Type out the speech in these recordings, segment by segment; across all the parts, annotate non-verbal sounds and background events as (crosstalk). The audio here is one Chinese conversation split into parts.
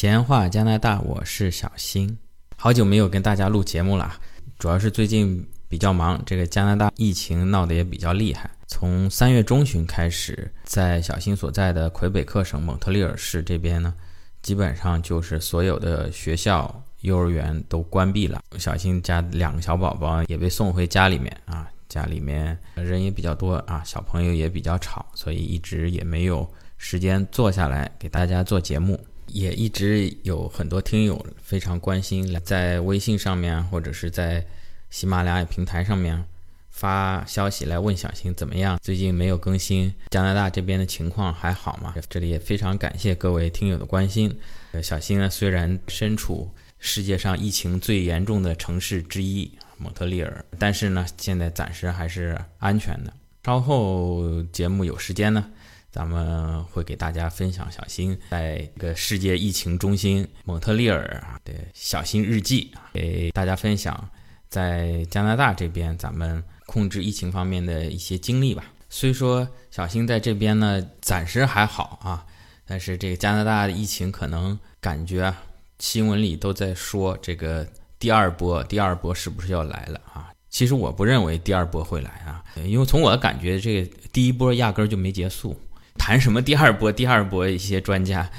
闲话加拿大，我是小新，好久没有跟大家录节目了，主要是最近比较忙，这个加拿大疫情闹得也比较厉害。从三月中旬开始，在小新所在的魁北克省蒙特利尔市这边呢，基本上就是所有的学校、幼儿园都关闭了。小新家两个小宝宝也被送回家里面啊，家里面人也比较多啊，小朋友也比较吵，所以一直也没有时间坐下来给大家做节目。也一直有很多听友非常关心，在微信上面或者是在喜马拉雅平台上面发消息来问小新怎么样？最近没有更新，加拿大这边的情况还好吗？这里也非常感谢各位听友的关心。呃，小新呢虽然身处世界上疫情最严重的城市之一蒙特利尔，但是呢现在暂时还是安全的。稍后节目有时间呢。咱们会给大家分享小新在这个世界疫情中心蒙特利尔啊的小新日记，给大家分享在加拿大这边咱们控制疫情方面的一些经历吧。虽说小新在这边呢暂时还好啊，但是这个加拿大的疫情可能感觉新闻里都在说这个第二波，第二波是不是要来了啊？其实我不认为第二波会来啊，因为从我的感觉，这个第一波压根儿就没结束。谈什么第二波？第二波一些专家，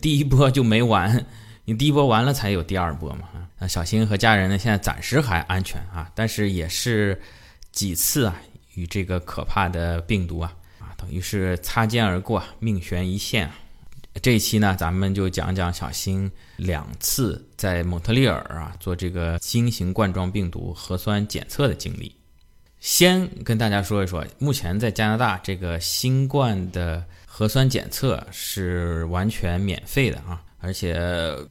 第一波就没完，(laughs) 你第一波完了才有第二波嘛。啊，小新和家人呢，现在暂时还安全啊，但是也是几次啊与这个可怕的病毒啊啊，等于是擦肩而过，命悬一线啊。这一期呢，咱们就讲讲小新两次在蒙特利尔啊做这个新型冠状病毒核酸检测的经历。先跟大家说一说，目前在加拿大这个新冠的核酸检测是完全免费的啊，而且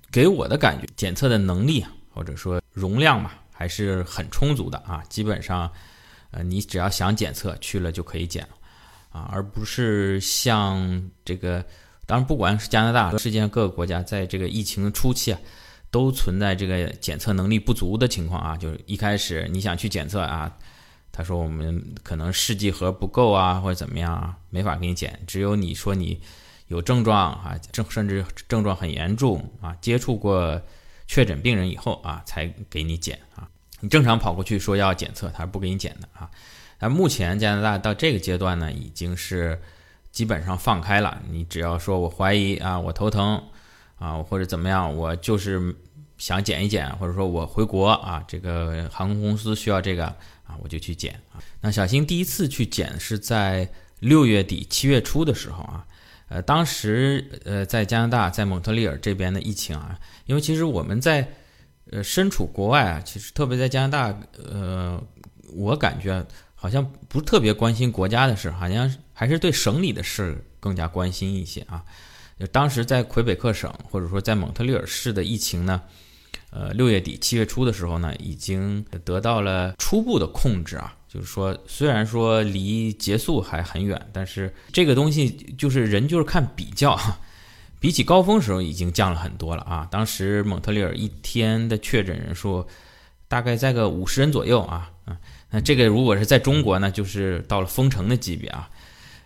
给我的感觉，检测的能力或者说容量嘛，还是很充足的啊。基本上，呃，你只要想检测去了就可以检啊，而不是像这个，当然不管是加拿大，世界上各个国家，在这个疫情初期啊，都存在这个检测能力不足的情况啊，就是一开始你想去检测啊。他说：“我们可能试剂盒不够啊，或者怎么样啊，没法给你检。只有你说你有症状啊，症甚至症状很严重啊，接触过确诊病人以后啊，才给你检啊。你正常跑过去说要检测，他是不给你检的啊。那目前加拿大到这个阶段呢，已经是基本上放开了。你只要说我怀疑啊，我头疼啊，或者怎么样，我就是想检一检，或者说我回国啊，这个航空公司需要这个。”啊，我就去检啊。那小新第一次去检是在六月底七月初的时候啊，呃，当时呃在加拿大在蒙特利尔这边的疫情啊，因为其实我们在呃身处国外啊，其实特别在加拿大，呃，我感觉好像不特别关心国家的事，好像还是对省里的事更加关心一些啊。就当时在魁北克省或者说在蒙特利尔市的疫情呢。呃，六月底七月初的时候呢，已经得到了初步的控制啊。就是说，虽然说离结束还很远，但是这个东西就是人就是看比较，比起高峰时候已经降了很多了啊。当时蒙特利尔一天的确诊人数大概在个五十人左右啊啊。那这个如果是在中国呢，就是到了封城的级别啊。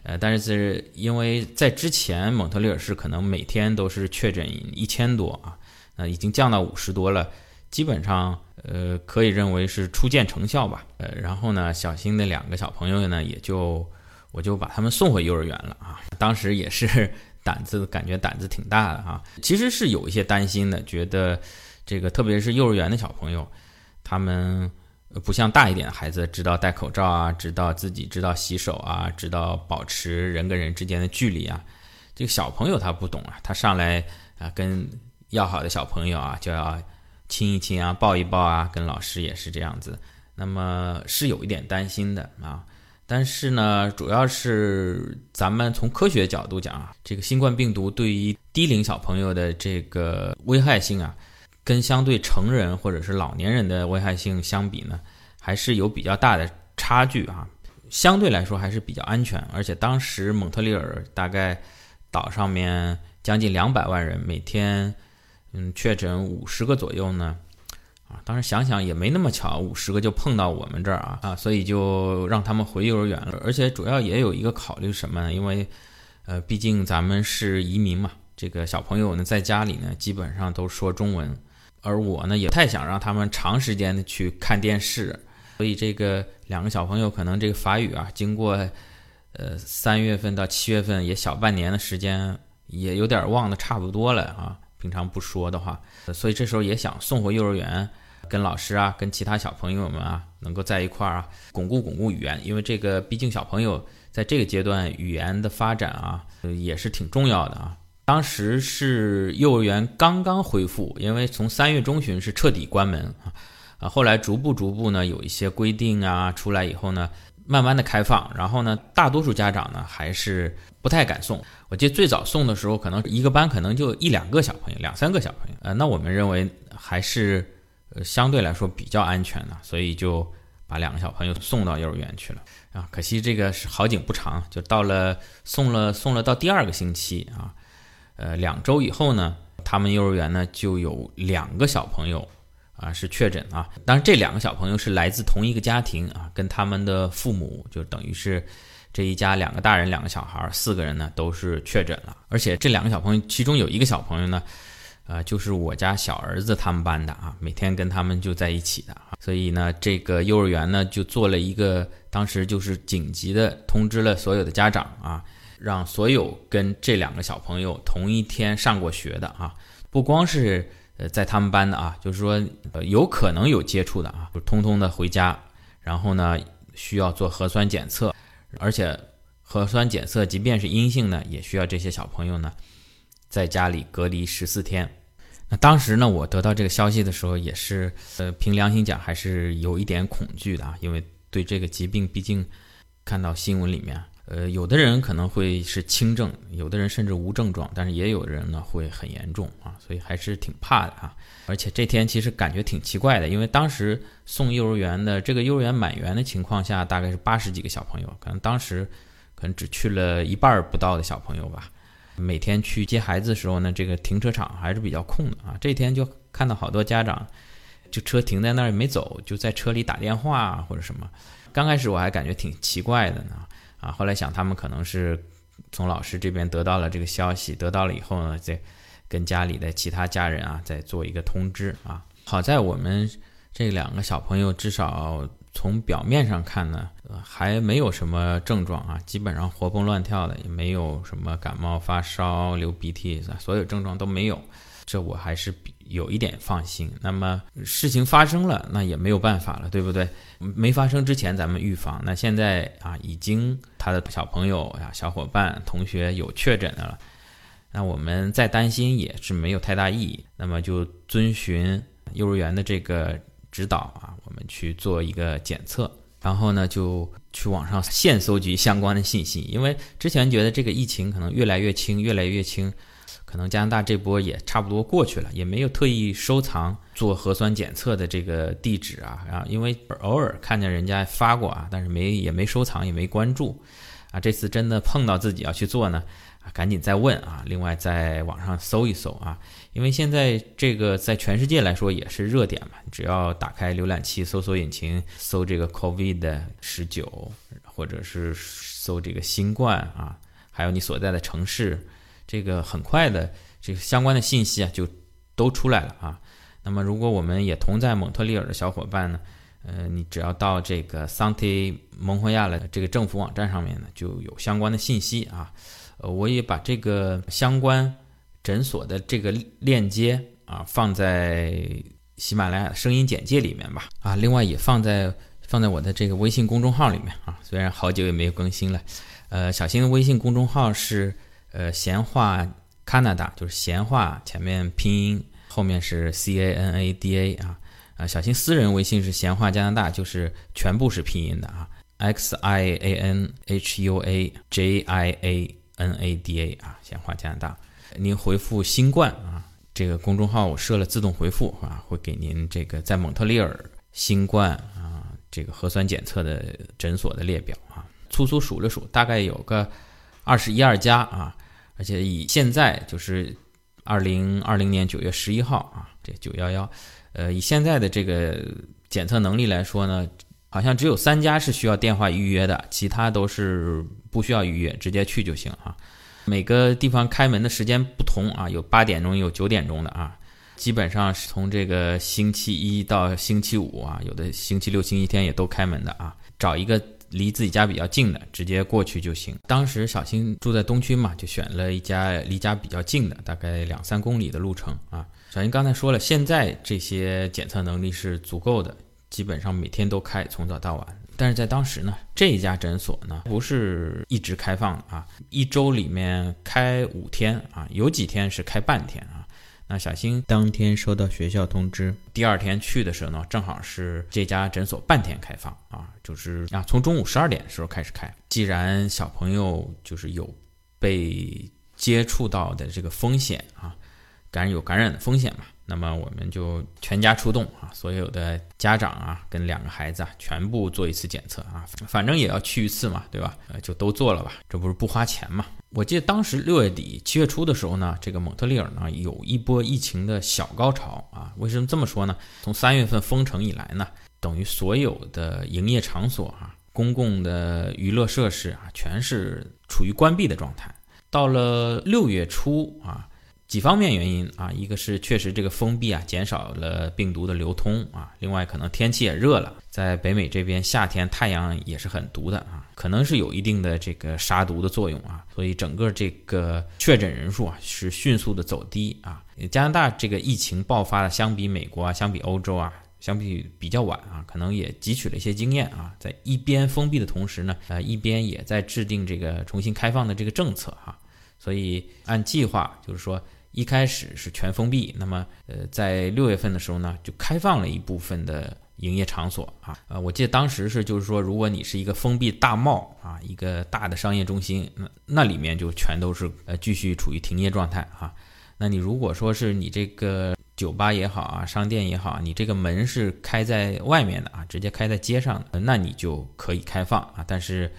呃，但是因为在之前蒙特利尔市可能每天都是确诊一千多啊。呃，已经降到五十多了，基本上呃可以认为是初见成效吧。呃，然后呢，小新的两个小朋友呢，也就我就把他们送回幼儿园了啊。当时也是胆子感觉胆子挺大的啊，其实是有一些担心的，觉得这个特别是幼儿园的小朋友，他们不像大一点的孩子知道戴口罩啊，知道自己知道洗手啊，知道保持人跟人之间的距离啊。这个小朋友他不懂啊，他上来啊跟。要好的小朋友啊，就要亲一亲啊，抱一抱啊，跟老师也是这样子。那么是有一点担心的啊，但是呢，主要是咱们从科学角度讲啊，这个新冠病毒对于低龄小朋友的这个危害性啊，跟相对成人或者是老年人的危害性相比呢，还是有比较大的差距啊。相对来说还是比较安全，而且当时蒙特利尔大概岛上面将近两百万人每天。嗯，确诊五十个左右呢，啊，当时想想也没那么巧，五十个就碰到我们这儿啊啊，所以就让他们回幼儿园了。而且主要也有一个考虑什么呢？因为，呃，毕竟咱们是移民嘛，这个小朋友呢在家里呢基本上都说中文，而我呢也不太想让他们长时间的去看电视，所以这个两个小朋友可能这个法语啊，经过呃三月份到七月份也小半年的时间，也有点忘得差不多了啊。平常不说的话，所以这时候也想送回幼儿园，跟老师啊，跟其他小朋友们啊，能够在一块儿啊，巩固巩固语言，因为这个毕竟小朋友在这个阶段语言的发展啊，也是挺重要的啊。当时是幼儿园刚刚恢复，因为从三月中旬是彻底关门啊，啊，后来逐步逐步呢有一些规定啊出来以后呢。慢慢的开放，然后呢，大多数家长呢还是不太敢送。我记得最早送的时候，可能一个班可能就一两个小朋友，两三个小朋友。呃，那我们认为还是呃相对来说比较安全的，所以就把两个小朋友送到幼儿园去了。啊，可惜这个是好景不长，就到了送了送了到第二个星期啊，呃，两周以后呢，他们幼儿园呢就有两个小朋友。啊，是确诊啊！当然，这两个小朋友是来自同一个家庭啊，跟他们的父母就等于是这一家两个大人两个小孩四个人呢都是确诊了。而且这两个小朋友其中有一个小朋友呢，呃，就是我家小儿子他们班的啊，每天跟他们就在一起的啊。所以呢，这个幼儿园呢就做了一个，当时就是紧急的通知了所有的家长啊，让所有跟这两个小朋友同一天上过学的啊，不光是。在他们班的啊，就是说，呃，有可能有接触的啊，就通通的回家，然后呢，需要做核酸检测，而且核酸检测即便是阴性呢，也需要这些小朋友呢，在家里隔离十四天。那当时呢，我得到这个消息的时候，也是，呃，凭良心讲，还是有一点恐惧的啊，因为对这个疾病，毕竟看到新闻里面。呃，有的人可能会是轻症，有的人甚至无症状，但是也有人呢会很严重啊，所以还是挺怕的啊。而且这天其实感觉挺奇怪的，因为当时送幼儿园的这个幼儿园满员的情况下，大概是八十几个小朋友，可能当时可能只去了一半不到的小朋友吧。每天去接孩子的时候呢，这个停车场还是比较空的啊。这天就看到好多家长，就车停在那儿没走，就在车里打电话或者什么。刚开始我还感觉挺奇怪的呢。啊，后来想他们可能是从老师这边得到了这个消息，得到了以后呢，再跟家里的其他家人啊再做一个通知啊。好在我们这两个小朋友至少从表面上看呢，还没有什么症状啊，基本上活蹦乱跳的，也没有什么感冒、发烧、流鼻涕，所有症状都没有。这我还是比有一点放心。那么事情发生了，那也没有办法了，对不对？没发生之前咱们预防。那现在啊，已经他的小朋友呀、小伙伴、同学有确诊的了，那我们再担心也是没有太大意义。那么就遵循幼儿园的这个指导啊，我们去做一个检测，然后呢就去网上现搜集相关的信息，因为之前觉得这个疫情可能越来越轻，越来越轻。可能加拿大这波也差不多过去了，也没有特意收藏做核酸检测的这个地址啊啊，因为偶尔看见人家发过啊，但是没也没收藏，也没关注啊。这次真的碰到自己要去做呢，啊，赶紧再问啊。另外在网上搜一搜啊，因为现在这个在全世界来说也是热点嘛，只要打开浏览器搜索引擎，搜这个 COVID 十九，或者是搜这个新冠啊，还有你所在的城市。这个很快的，这个相关的信息啊，就都出来了啊。那么，如果我们也同在蒙特利尔的小伙伴呢，呃，你只要到这个桑提蒙霍亚的这个政府网站上面呢，就有相关的信息啊。呃，我也把这个相关诊所的这个链接啊，放在喜马拉雅声音简介里面吧。啊，另外也放在放在我的这个微信公众号里面啊。虽然好久也没有更新了，呃，小新的微信公众号是。呃，闲话 Canada 就是闲话，前面拼音后面是 C A N A D A 啊啊，小新私人微信是闲话加拿大，就是全部是拼音的啊，X I A N H U A J I A N A D A 啊，闲话加拿大，您回复新冠啊，这个公众号我设了自动回复啊，会给您这个在蒙特利尔新冠啊这个核酸检测的诊所的列表啊，粗粗数了数，大概有个二十一二家啊。而且以现在就是二零二零年九月十一号啊，这九幺幺，呃，以现在的这个检测能力来说呢，好像只有三家是需要电话预约的，其他都是不需要预约，直接去就行啊。每个地方开门的时间不同啊，有八点钟，有九点钟的啊。基本上是从这个星期一到星期五啊，有的星期六、星期天也都开门的啊。找一个离自己家比较近的，直接过去就行。当时小新住在东区嘛，就选了一家离家比较近的，大概两三公里的路程啊。小新刚才说了，现在这些检测能力是足够的，基本上每天都开，从早到晚。但是在当时呢，这一家诊所呢不是一直开放啊，一周里面开五天啊，有几天是开半天啊。那小新当天收到学校通知，第二天去的时候呢，正好是这家诊所半天开放啊，就是啊，从中午十二点的时候开始开。既然小朋友就是有被接触到的这个风险啊，感染有感染的风险嘛。那么我们就全家出动啊，所有的家长啊，跟两个孩子啊，全部做一次检测啊，反正也要去一次嘛，对吧？呃，就都做了吧，这不是不花钱嘛？我记得当时六月底七月初的时候呢，这个蒙特利尔呢有一波疫情的小高潮啊。为什么这么说呢？从三月份封城以来呢，等于所有的营业场所啊、公共的娱乐设施啊，全是处于关闭的状态。到了六月初啊。几方面原因啊，一个是确实这个封闭啊，减少了病毒的流通啊，另外可能天气也热了，在北美这边夏天太阳也是很毒的啊，可能是有一定的这个杀毒的作用啊，所以整个这个确诊人数啊是迅速的走低啊。加拿大这个疫情爆发的相比美国啊，相比欧洲啊，相比比较晚啊，可能也汲取了一些经验啊，在一边封闭的同时呢，呃，一边也在制定这个重新开放的这个政策哈，所以按计划就是说。一开始是全封闭，那么呃，在六月份的时候呢，就开放了一部分的营业场所啊，呃，我记得当时是就是说，如果你是一个封闭大贸啊，一个大的商业中心，那那里面就全都是呃继续处于停业状态啊。那你如果说是你这个酒吧也好啊，商店也好，你这个门是开在外面的啊，直接开在街上的，那你就可以开放啊，但是。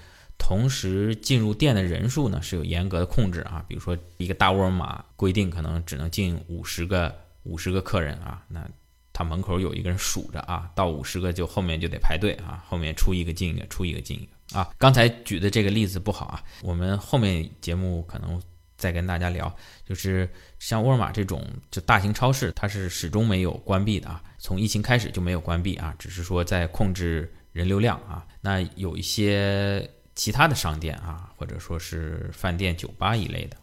同时进入店的人数呢是有严格的控制啊，比如说一个大沃尔玛规定可能只能进五十个五十个客人啊，那他门口有一个人数着啊，到五十个就后面就得排队啊，后面出一个进一个，出一个进一个啊。刚才举的这个例子不好啊，我们后面节目可能再跟大家聊，就是像沃尔玛这种就大型超市，它是始终没有关闭的啊，从疫情开始就没有关闭啊，只是说在控制人流量啊。那有一些。其他的商店啊，或者说是饭店、酒吧一类的，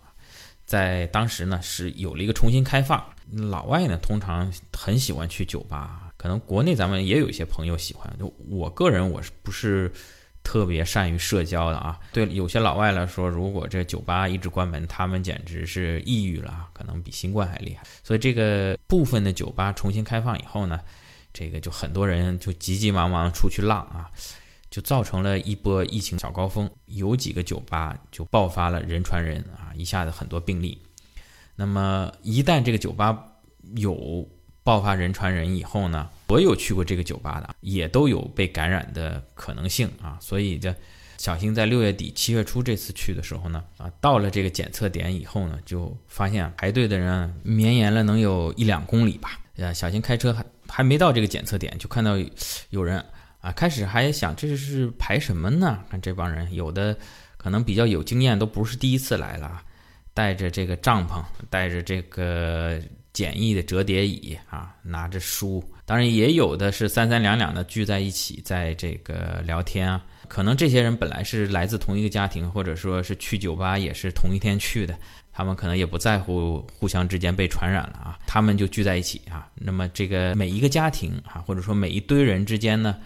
在当时呢是有了一个重新开放。老外呢通常很喜欢去酒吧，可能国内咱们也有一些朋友喜欢。就我个人，我是不是特别善于社交的啊？对有些老外来说，如果这酒吧一直关门，他们简直是抑郁了，可能比新冠还厉害。所以这个部分的酒吧重新开放以后呢，这个就很多人就急急忙忙出去浪啊。就造成了一波疫情小高峰，有几个酒吧就爆发了人传人啊，一下子很多病例。那么一旦这个酒吧有爆发人传人以后呢，所有去过这个酒吧的也都有被感染的可能性啊。所以这小新在六月底七月初这次去的时候呢，啊，到了这个检测点以后呢，就发现排队的人绵延了能有一两公里吧。呃，小新开车还还没到这个检测点，就看到有人。啊，开始还想这是排什么呢？看这帮人，有的可能比较有经验，都不是第一次来了，带着这个帐篷，带着这个简易的折叠椅啊，拿着书，当然也有的是三三两两的聚在一起，在这个聊天啊。可能这些人本来是来自同一个家庭，或者说是去酒吧也是同一天去的，他们可能也不在乎互相之间被传染了啊，他们就聚在一起啊。那么这个每一个家庭啊，或者说每一堆人之间呢？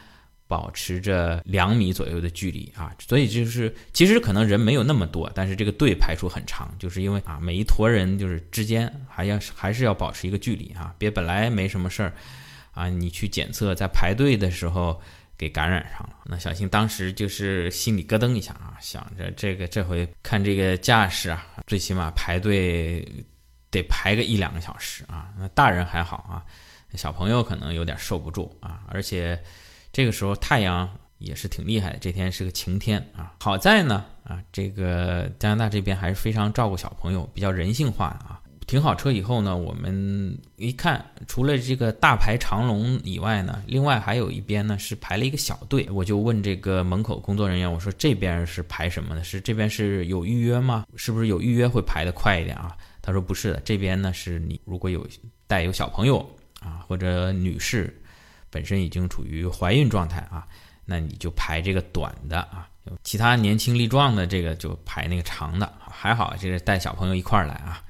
保持着两米左右的距离啊，所以就是其实可能人没有那么多，但是这个队排出很长，就是因为啊每一坨人就是之间还要还是要保持一个距离啊，别本来没什么事儿啊，你去检测在排队的时候给感染上了，那小新当时就是心里咯噔一下啊，想着这个这回看这个架势啊，最起码排队得排个一两个小时啊，那大人还好啊，小朋友可能有点受不住啊，而且。这个时候太阳也是挺厉害的，这天是个晴天啊。好在呢啊，这个加拿大这边还是非常照顾小朋友，比较人性化啊。停好车以后呢，我们一看，除了这个大排长龙以外呢，另外还有一边呢是排了一个小队。我就问这个门口工作人员，我说这边是排什么的？是这边是有预约吗？是不是有预约会排的快一点啊？他说不是的，这边呢是你如果有带有小朋友啊，或者女士本身已经处于怀孕状态啊，那你就排这个短的啊。其他年轻力壮的这个就排那个长的。还好，这个带小朋友一块儿来啊。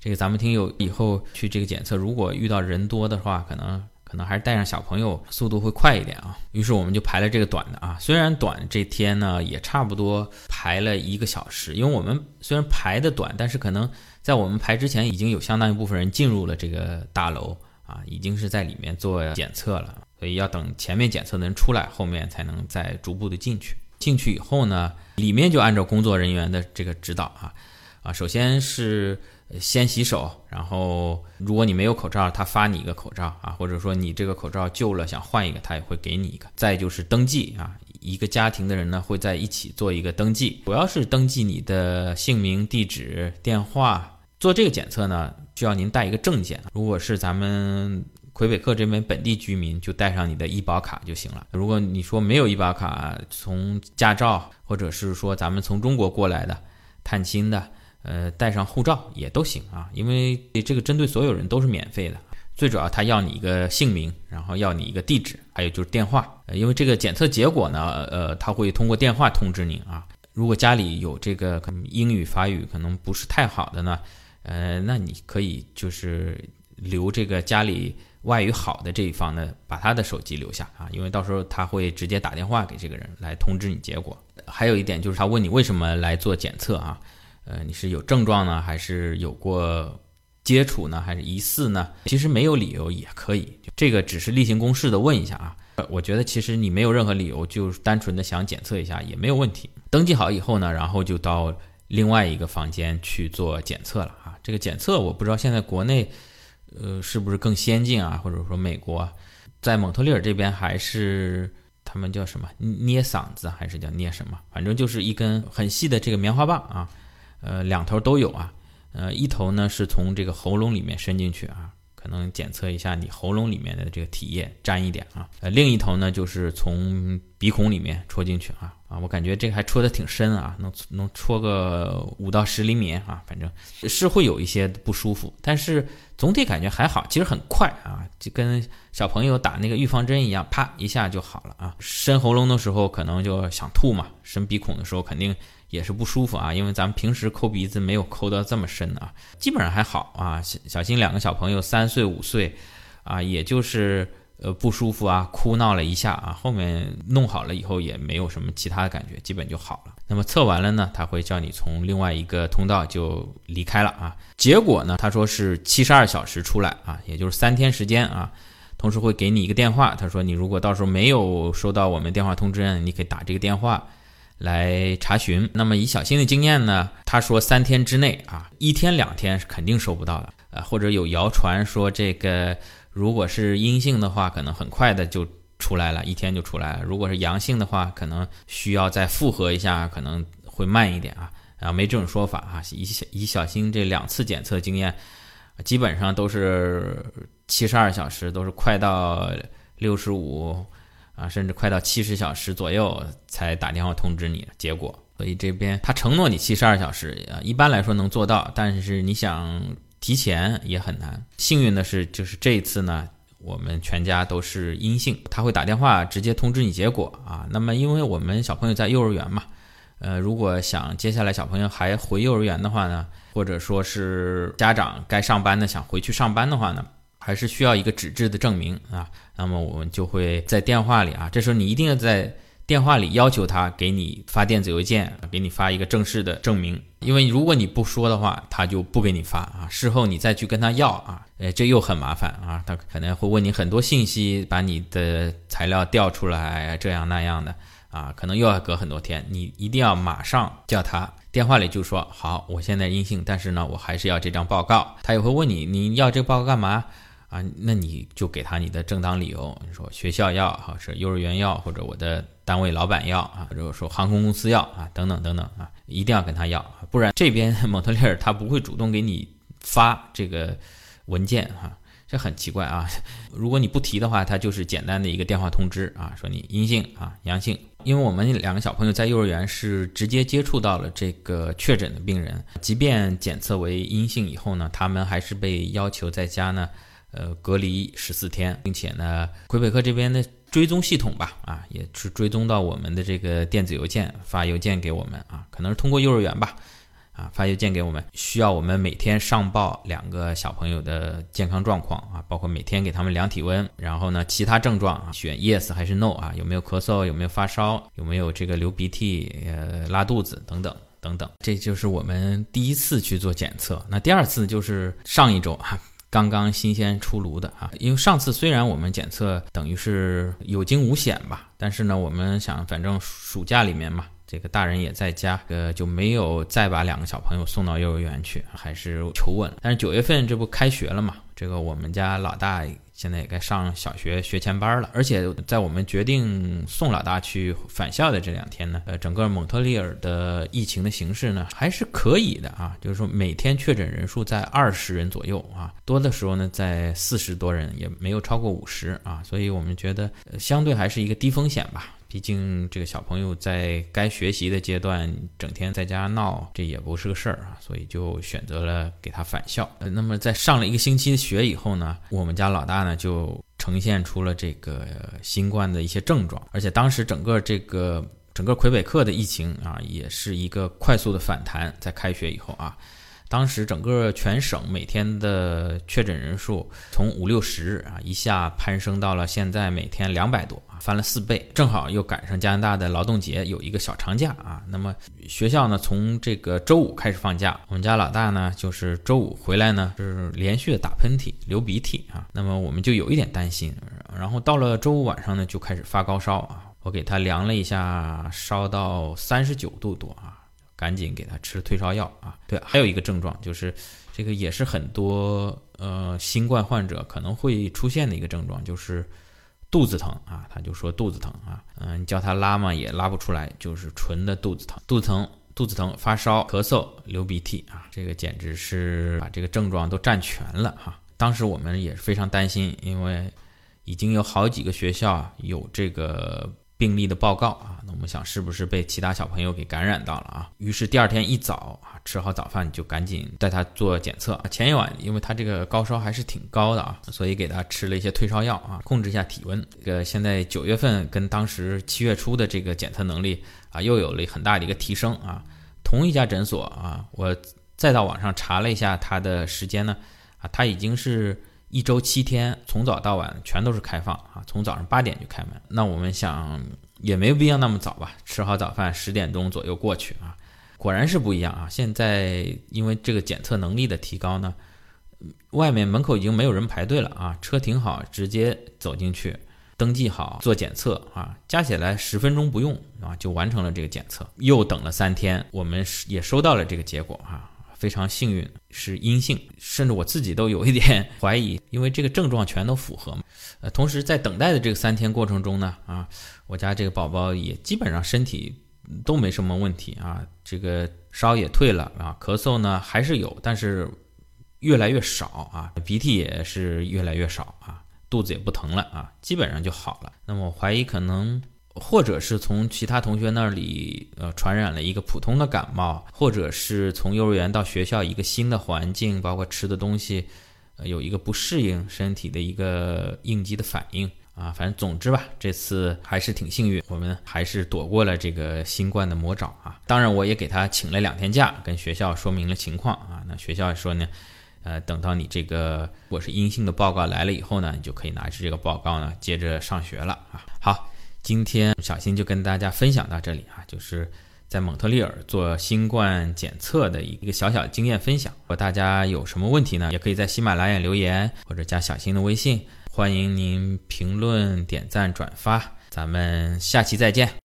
这个咱们听友以后去这个检测，如果遇到人多的话，可能可能还是带上小朋友，速度会快一点啊。于是我们就排了这个短的啊，虽然短，这天呢也差不多排了一个小时，因为我们虽然排的短，但是可能在我们排之前，已经有相当一部分人进入了这个大楼啊，已经是在里面做检测了，所以要等前面检测的人出来，后面才能再逐步的进去。进去以后呢，里面就按照工作人员的这个指导啊，啊，首先是。先洗手，然后如果你没有口罩，他发你一个口罩啊，或者说你这个口罩旧了想换一个，他也会给你一个。再就是登记啊，一个家庭的人呢会在一起做一个登记，主要是登记你的姓名、地址、电话。做这个检测呢，需要您带一个证件。如果是咱们魁北克这边本地居民，就带上你的医保卡就行了。如果你说没有医保卡，从驾照或者是说咱们从中国过来的探亲的。呃，带上护照也都行啊，因为这个针对所有人都是免费的。最主要，他要你一个姓名，然后要你一个地址，还有就是电话。因为这个检测结果呢，呃，他会通过电话通知您啊。如果家里有这个英语、法语可能不是太好的呢，呃，那你可以就是留这个家里外语好的这一方呢，把他的手机留下啊，因为到时候他会直接打电话给这个人来通知你结果。还有一点就是他问你为什么来做检测啊？呃，你是有症状呢，还是有过接触呢，还是疑似呢？其实没有理由也可以，这个只是例行公事的问一下啊。我觉得其实你没有任何理由，就单纯的想检测一下也没有问题。登记好以后呢，然后就到另外一个房间去做检测了啊。这个检测我不知道现在国内，呃，是不是更先进啊？或者说美国，在蒙特利尔这边还是他们叫什么捏嗓子，还是叫捏什么？反正就是一根很细的这个棉花棒啊。呃，两头都有啊，呃，一头呢是从这个喉咙里面伸进去啊，可能检测一下你喉咙里面的这个体液沾一点啊，呃，另一头呢就是从鼻孔里面戳进去啊，啊，我感觉这个还戳的挺深啊，能能戳个五到十厘米啊，反正是会有一些不舒服，但是总体感觉还好，其实很快啊，就跟小朋友打那个预防针一样，啪一下就好了啊。伸喉咙的时候可能就想吐嘛，伸鼻孔的时候肯定。也是不舒服啊，因为咱们平时抠鼻子没有抠到这么深啊，基本上还好啊。小小新两个小朋友三岁五岁，啊，也就是呃不舒服啊，哭闹了一下啊，后面弄好了以后也没有什么其他的感觉，基本就好了。那么测完了呢，他会叫你从另外一个通道就离开了啊。结果呢，他说是七十二小时出来啊，也就是三天时间啊。同时会给你一个电话，他说你如果到时候没有收到我们电话通知，你可以打这个电话。来查询。那么以小新的经验呢，他说三天之内啊，一天两天是肯定收不到的。或者有谣传说这个如果是阴性的话，可能很快的就出来了，一天就出来了。如果是阳性的话，可能需要再复核一下，可能会慢一点啊。啊，没这种说法啊。以以小新这两次检测经验，基本上都是七十二小时，都是快到六十五。啊，甚至快到七十小时左右才打电话通知你结果，所以这边他承诺你七十二小时，啊，一般来说能做到，但是你想提前也很难。幸运的是，就是这一次呢，我们全家都是阴性，他会打电话直接通知你结果啊。那么，因为我们小朋友在幼儿园嘛，呃，如果想接下来小朋友还回幼儿园的话呢，或者说是家长该上班的想回去上班的话呢。还是需要一个纸质的证明啊，那么我们就会在电话里啊，这时候你一定要在电话里要求他给你发电子邮件，给你发一个正式的证明，因为如果你不说的话，他就不给你发啊，事后你再去跟他要啊，哎，这又很麻烦啊，他可能会问你很多信息，把你的材料调出来，这样那样的啊，可能又要隔很多天，你一定要马上叫他。电话里就说好，我现在阴性，但是呢，我还是要这张报告。他也会问你，你要这个报告干嘛？啊，那你就给他你的正当理由，你说学校要，哈是幼儿园要，或者我的单位老板要啊，如果说航空公司要啊，等等等等啊，一定要跟他要，不然这边 (laughs) 蒙特利尔他不会主动给你发这个文件哈，这很奇怪啊。(laughs) 如果你不提的话，他就是简单的一个电话通知啊，说你阴性啊、阳性。因为我们两个小朋友在幼儿园是直接接触到了这个确诊的病人，即便检测为阴性以后呢，他们还是被要求在家呢，呃，隔离十四天，并且呢，魁北克这边的追踪系统吧，啊，也是追踪到我们的这个电子邮件，发邮件给我们啊，可能是通过幼儿园吧。啊，发邮件给我们，需要我们每天上报两个小朋友的健康状况啊，包括每天给他们量体温，然后呢，其他症状啊，选 yes 还是 no 啊，有没有咳嗽，有没有发烧，有没有这个流鼻涕、呃拉肚子等等等等。这就是我们第一次去做检测。那第二次就是上一周啊，刚刚新鲜出炉的啊，因为上次虽然我们检测等于是有惊无险吧，但是呢，我们想反正暑假里面嘛。这个大人也在家，呃，就没有再把两个小朋友送到幼儿园去，还是求稳。但是九月份这不开学了嘛？这个我们家老大现在也该上小学学前班了。而且在我们决定送老大去返校的这两天呢，呃，整个蒙特利尔的疫情的形势呢还是可以的啊，就是说每天确诊人数在二十人左右啊，多的时候呢在四十多人，也没有超过五十啊，所以我们觉得相对还是一个低风险吧。毕竟这个小朋友在该学习的阶段，整天在家闹，这也不是个事儿啊，所以就选择了给他返校。呃，那么在上了一个星期的学以后呢，我们家老大呢就呈现出了这个新冠的一些症状，而且当时整个这个整个魁北克的疫情啊，也是一个快速的反弹，在开学以后啊。当时整个全省每天的确诊人数从五六十啊一下攀升到了现在每天两百多啊，翻了四倍。正好又赶上加拿大的劳动节有一个小长假啊，那么学校呢从这个周五开始放假。我们家老大呢就是周五回来呢是连续的打喷嚏、流鼻涕啊，那么我们就有一点担心。然后到了周五晚上呢就开始发高烧啊，我给他量了一下，烧到三十九度多啊。赶紧给他吃退烧药啊！对，还有一个症状就是，这个也是很多呃新冠患者可能会出现的一个症状，就是肚子疼啊。他就说肚子疼啊，嗯，叫他拉嘛也拉不出来，就是纯的肚子疼，肚子疼，肚子疼，发烧、咳嗽、流鼻涕啊，这个简直是把这个症状都占全了哈。当时我们也是非常担心，因为已经有好几个学校有这个。病例的报告啊，那我们想是不是被其他小朋友给感染到了啊？于是第二天一早啊，吃好早饭就赶紧带他做检测。前一晚因为他这个高烧还是挺高的啊，所以给他吃了一些退烧药啊，控制一下体温。这个现在九月份跟当时七月初的这个检测能力啊，又有了很大的一个提升啊。同一家诊所啊，我再到网上查了一下他的时间呢，啊，他已经是。一周七天，从早到晚全都是开放啊，从早上八点就开门。那我们想也没必要那么早吧，吃好早饭十点钟左右过去啊。果然是不一样啊！现在因为这个检测能力的提高呢，外面门口已经没有人排队了啊，车停好直接走进去，登记好做检测啊，加起来十分钟不用啊就完成了这个检测。又等了三天，我们也收到了这个结果哈。非常幸运是阴性，甚至我自己都有一点 (laughs) 怀疑，因为这个症状全都符合嘛。呃，同时在等待的这个三天过程中呢，啊，我家这个宝宝也基本上身体都没什么问题啊，这个烧也退了啊，咳嗽呢还是有，但是越来越少啊，鼻涕也是越来越少啊，肚子也不疼了啊，基本上就好了。那么我怀疑可能。或者是从其他同学那里呃传染了一个普通的感冒，或者是从幼儿园到学校一个新的环境，包括吃的东西，呃有一个不适应身体的一个应激的反应啊，反正总之吧，这次还是挺幸运，我们还是躲过了这个新冠的魔爪啊。当然，我也给他请了两天假，跟学校说明了情况啊。那学校说呢，呃，等到你这个我是阴性的报告来了以后呢，你就可以拿着这个报告呢，接着上学了啊。好。今天小新就跟大家分享到这里啊，就是在蒙特利尔做新冠检测的一个小小经验分享。如果大家有什么问题呢，也可以在喜马拉雅留言或者加小新的微信，欢迎您评论、点赞、转发。咱们下期再见。